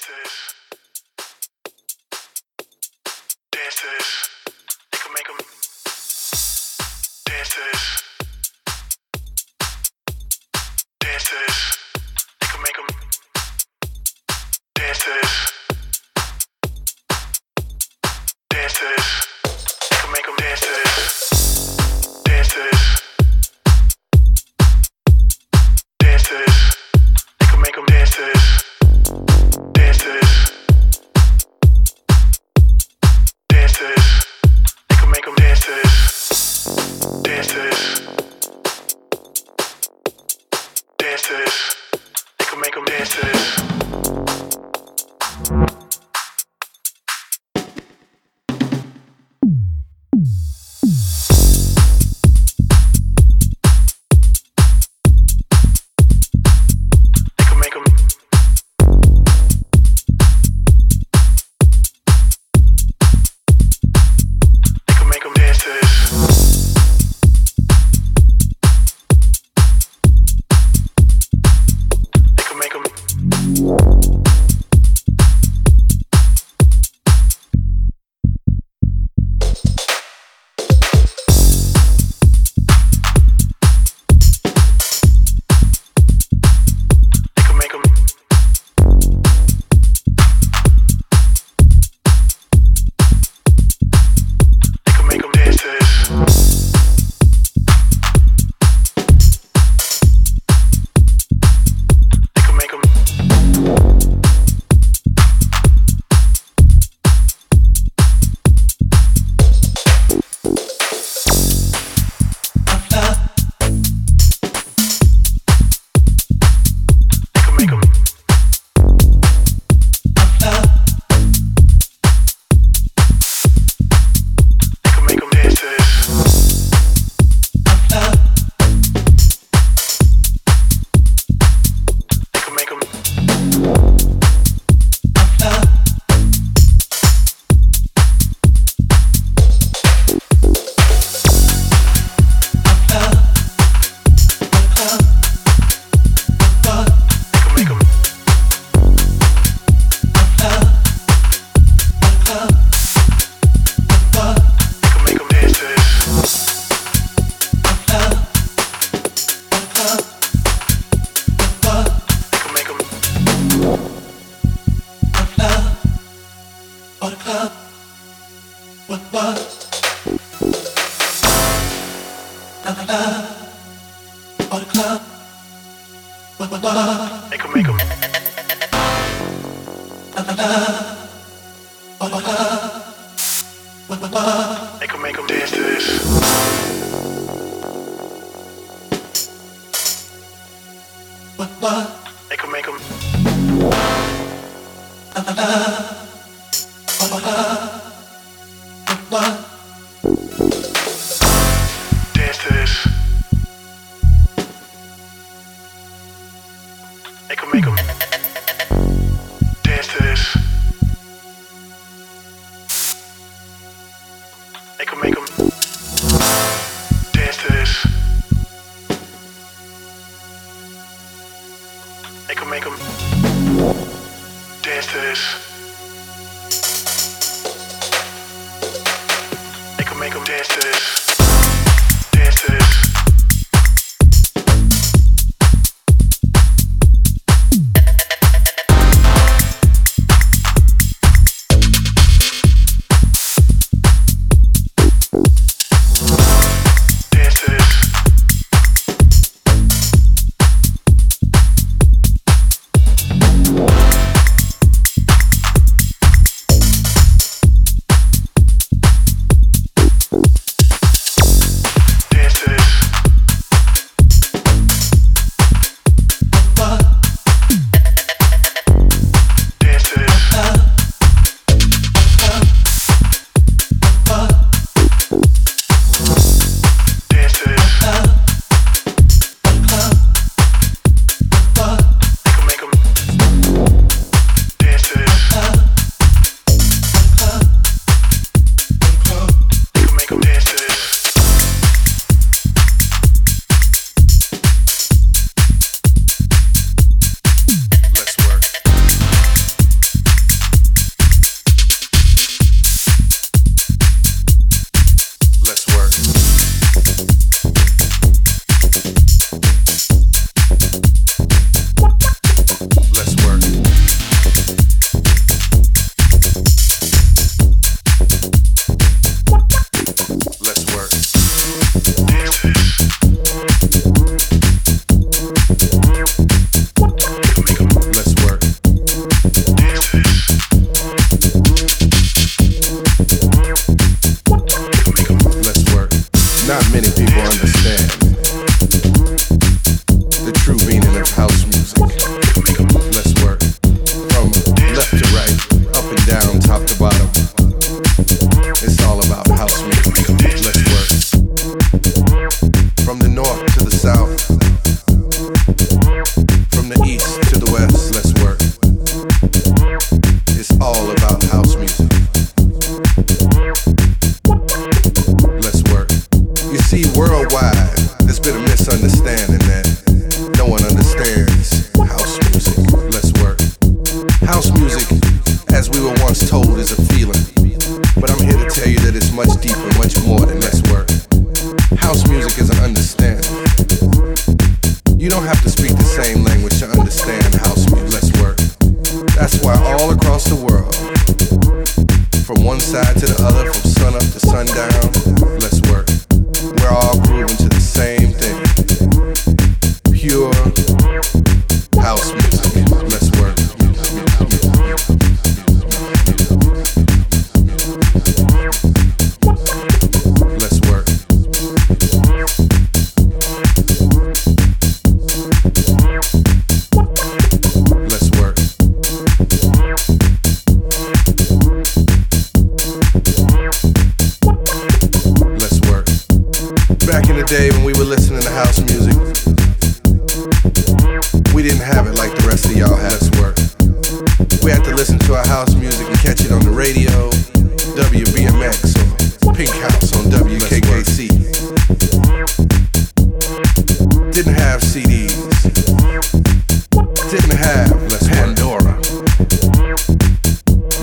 Dances.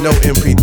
no MP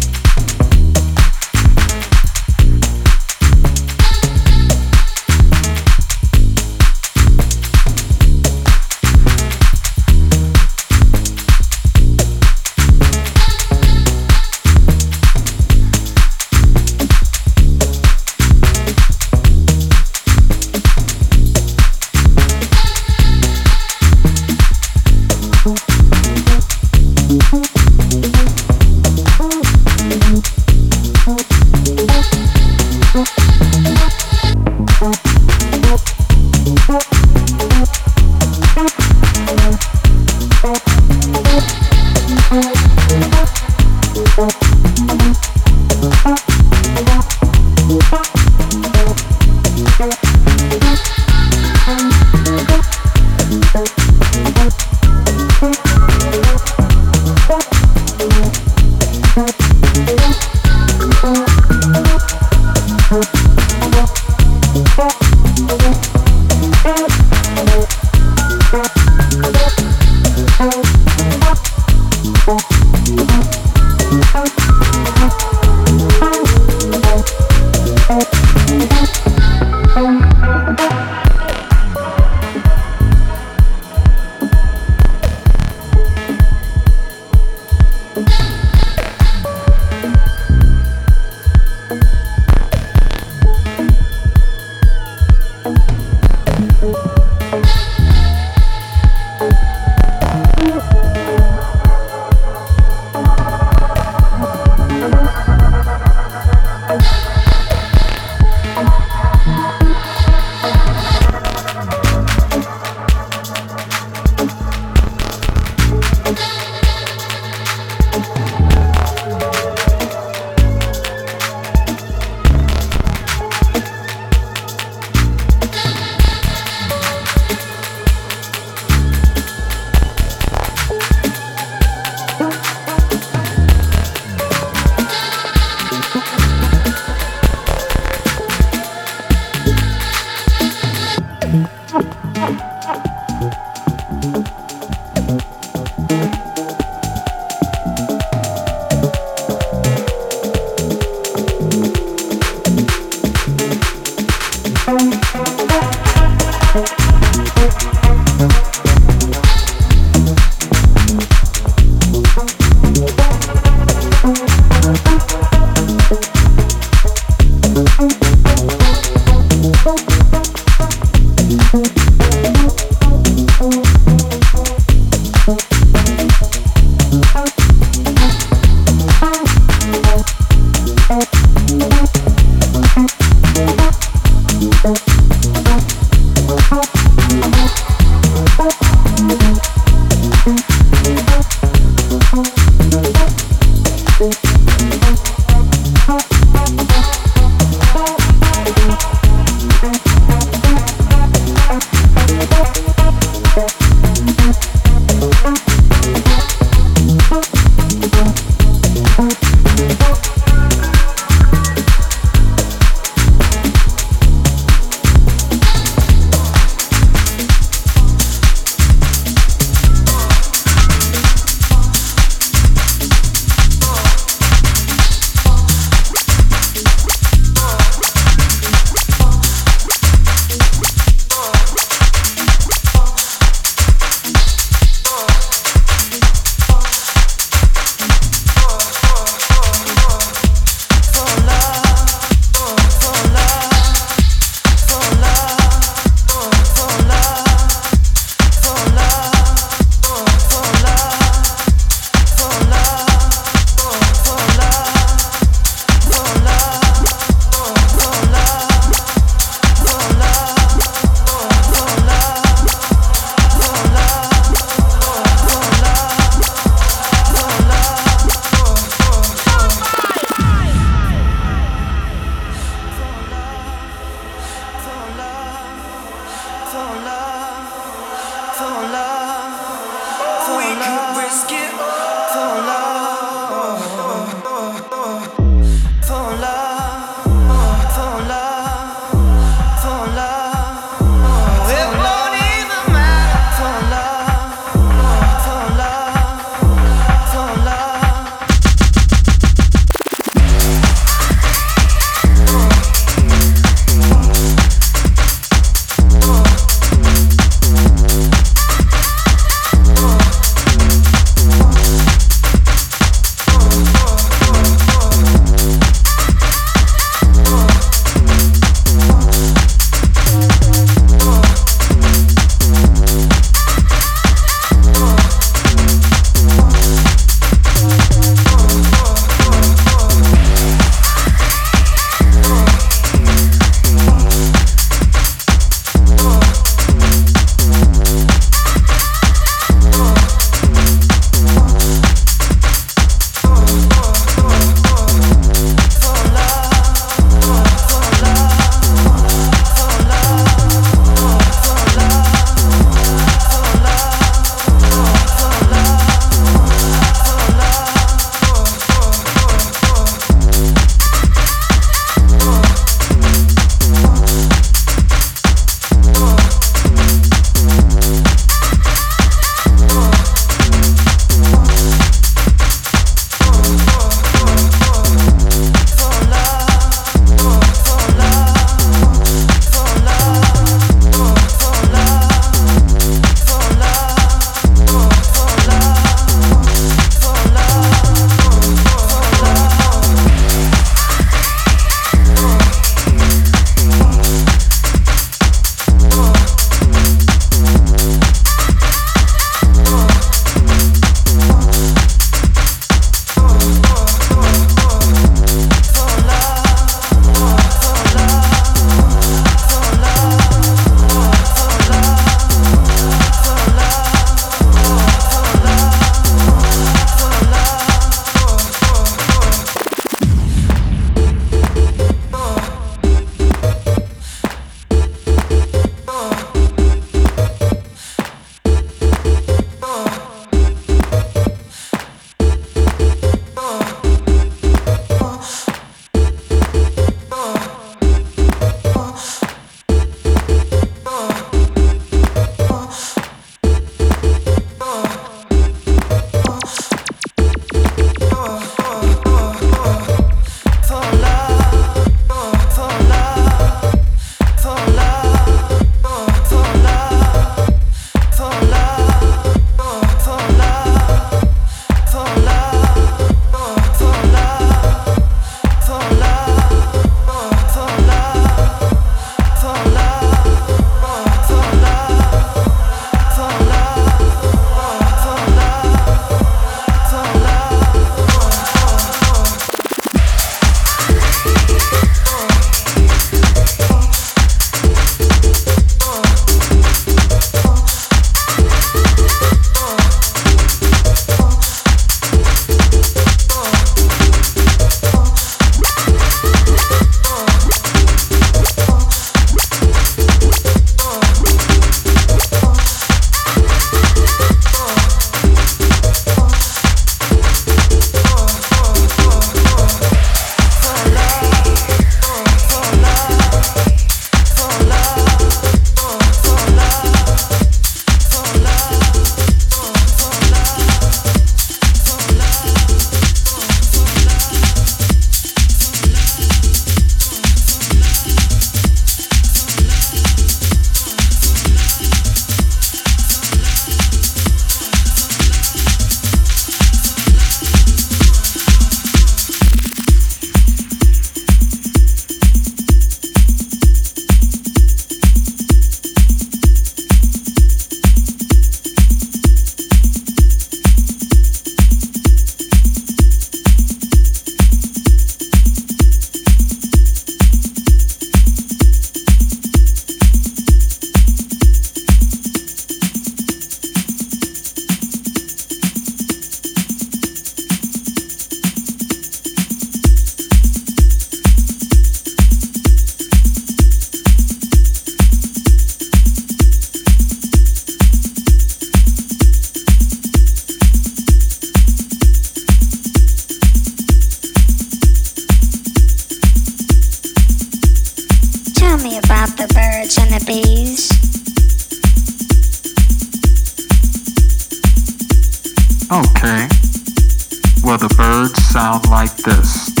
the birds sound like this.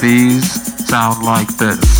Bees sound like this.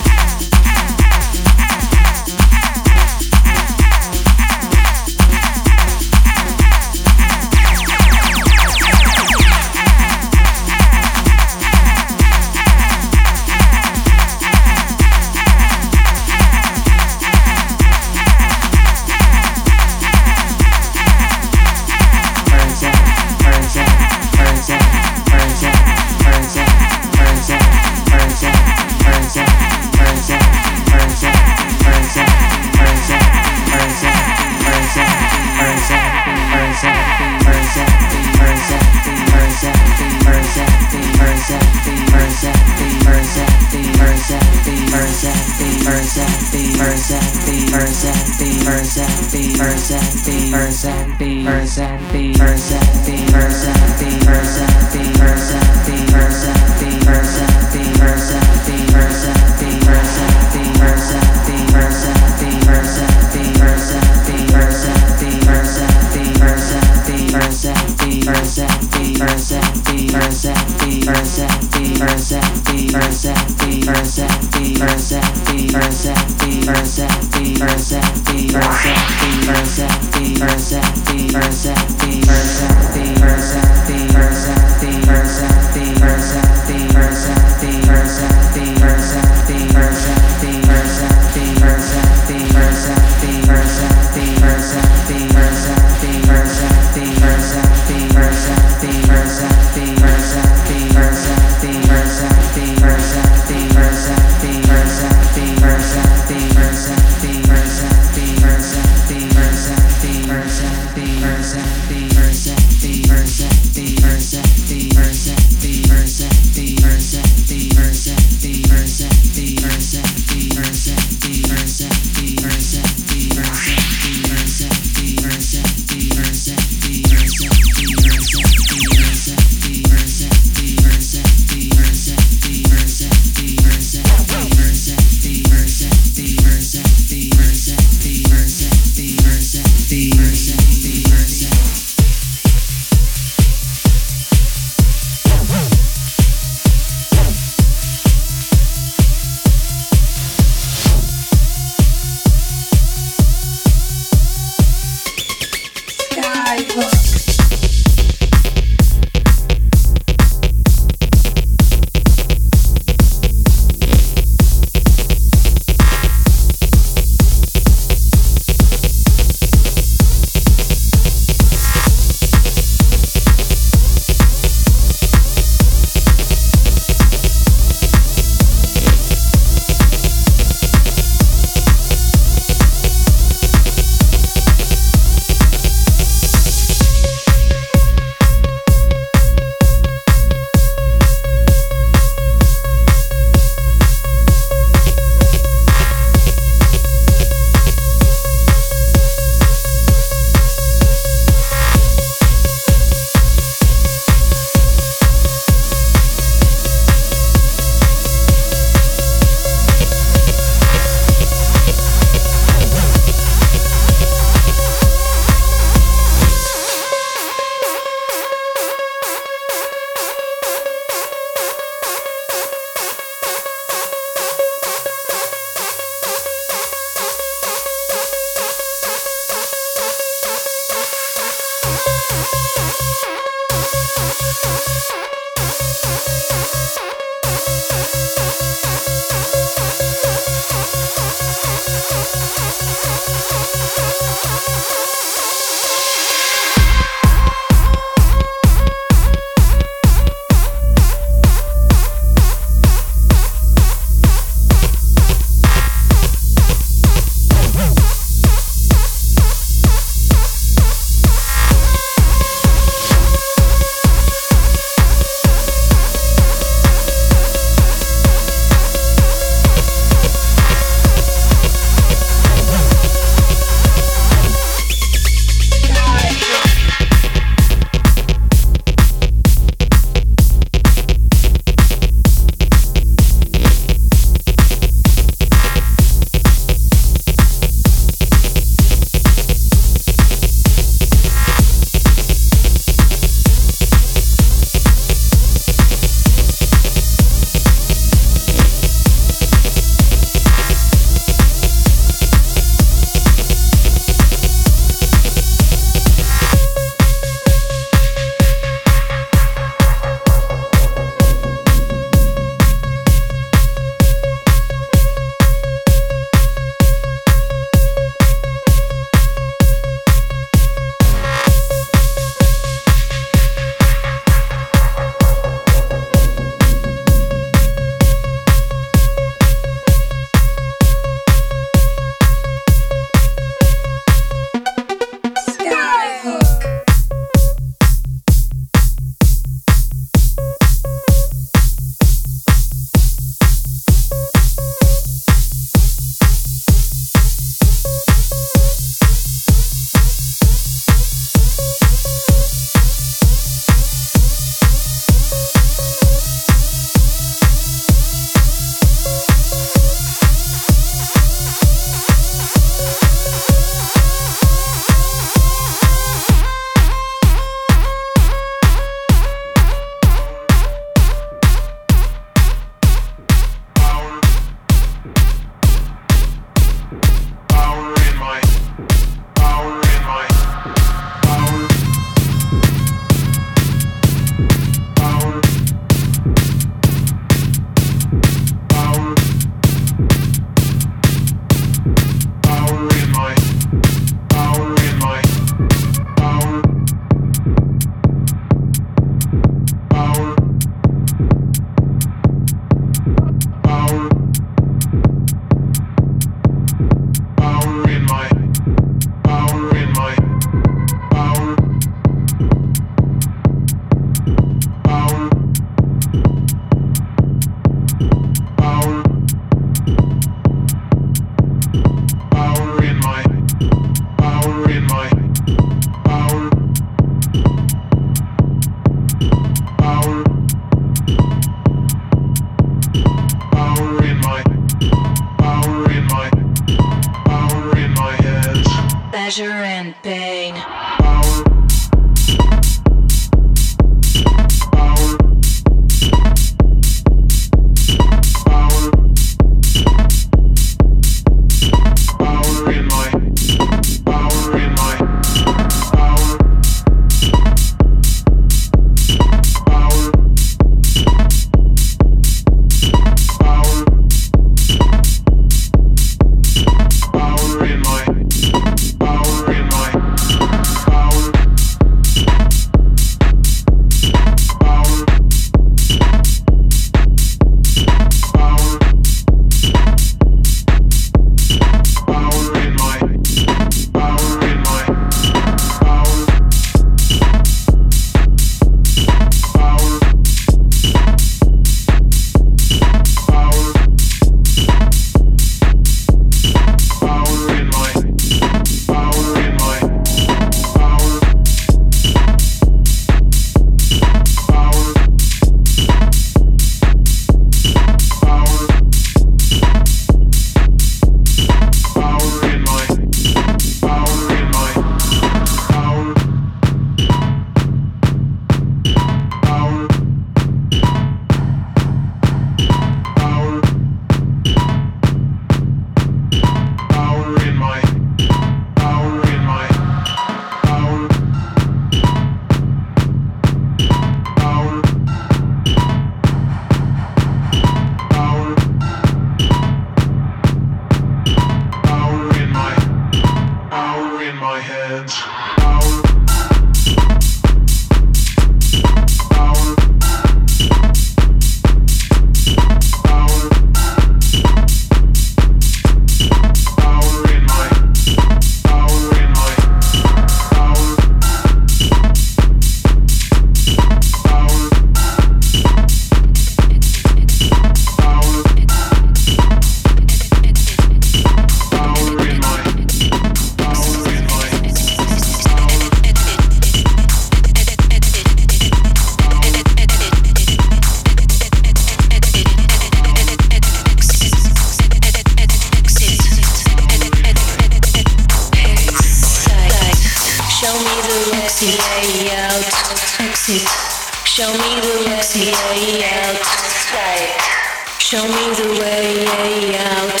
Show me the way out.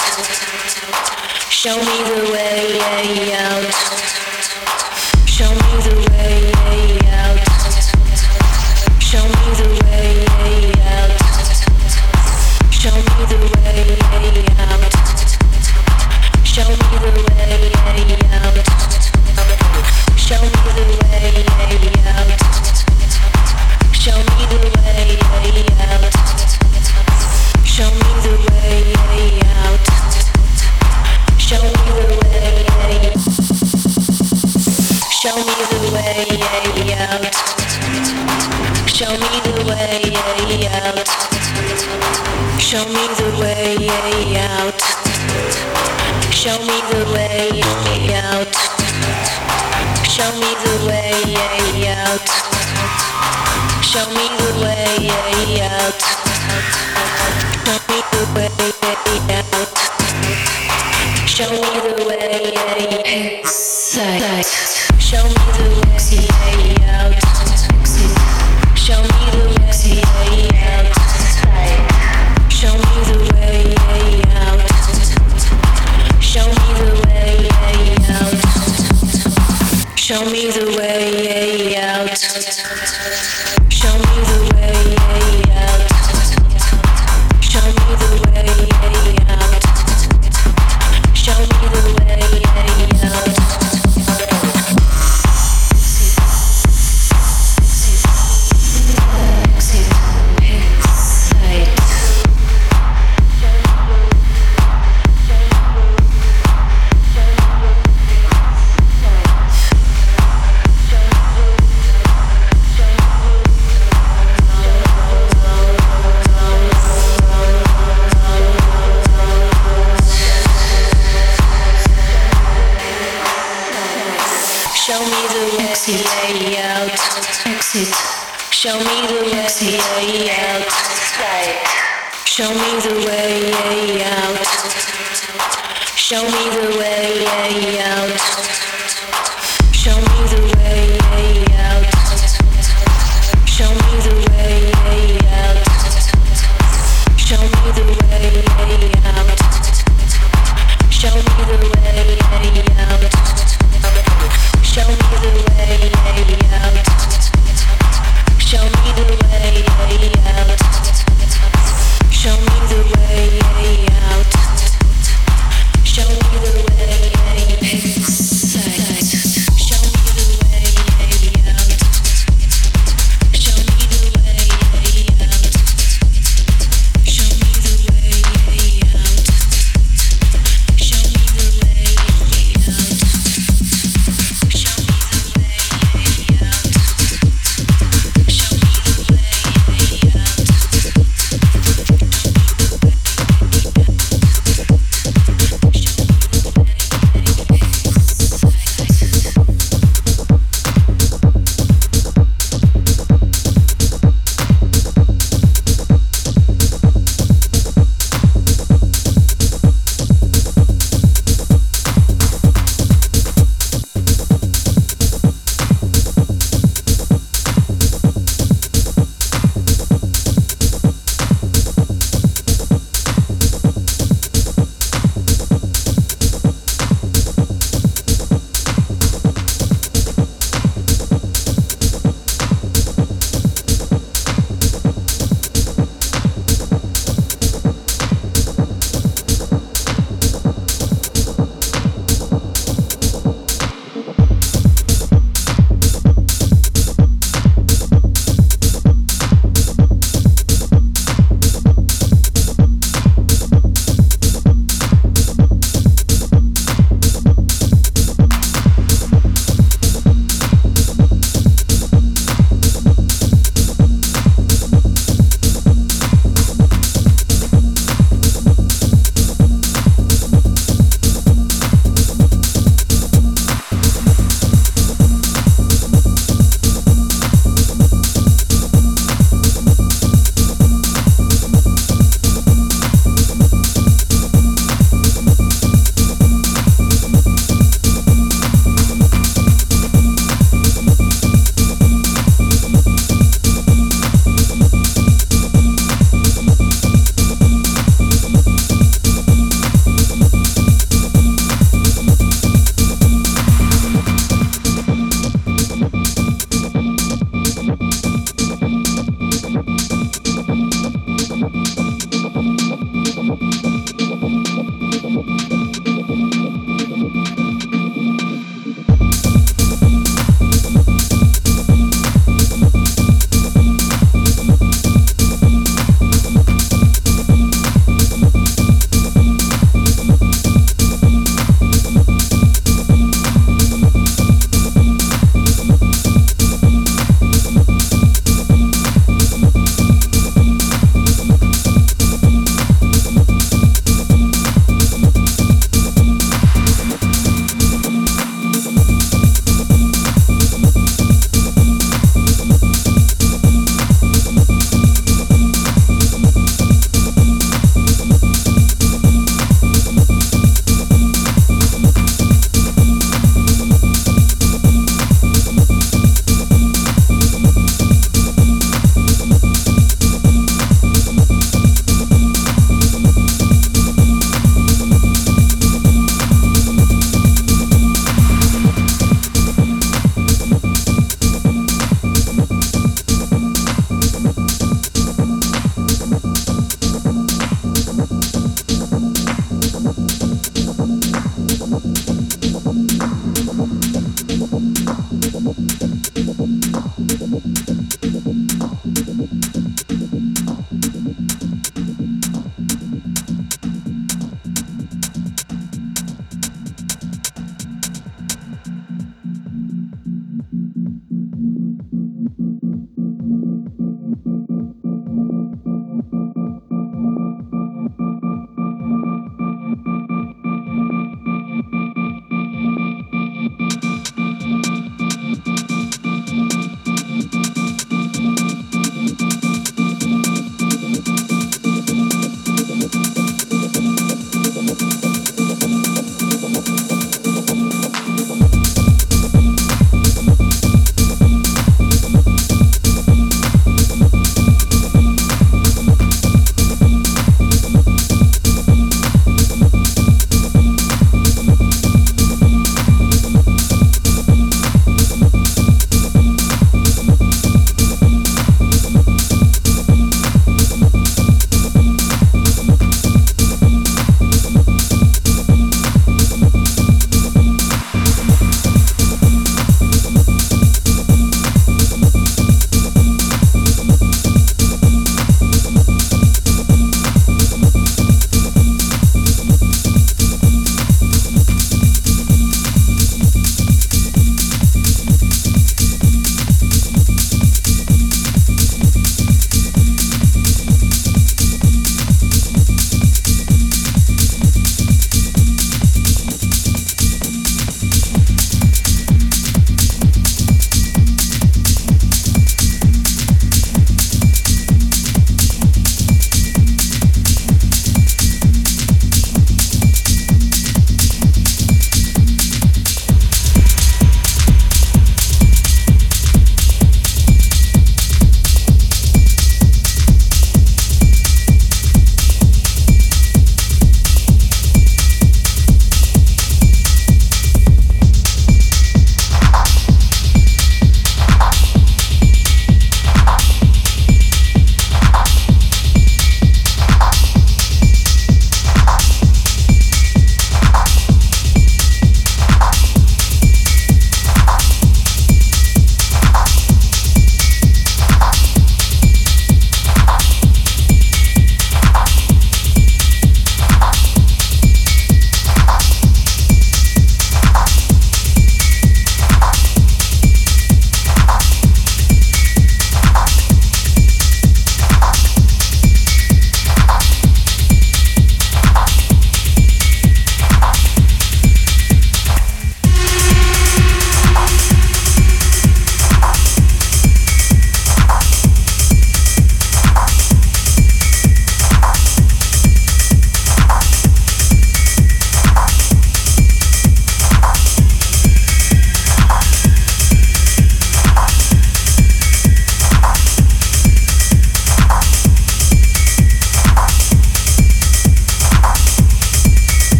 Show me the way out. Show me the way out. Show me the way out. Show me exit, layout, exit. Show me the way out. Show me the way out. Show me the way out.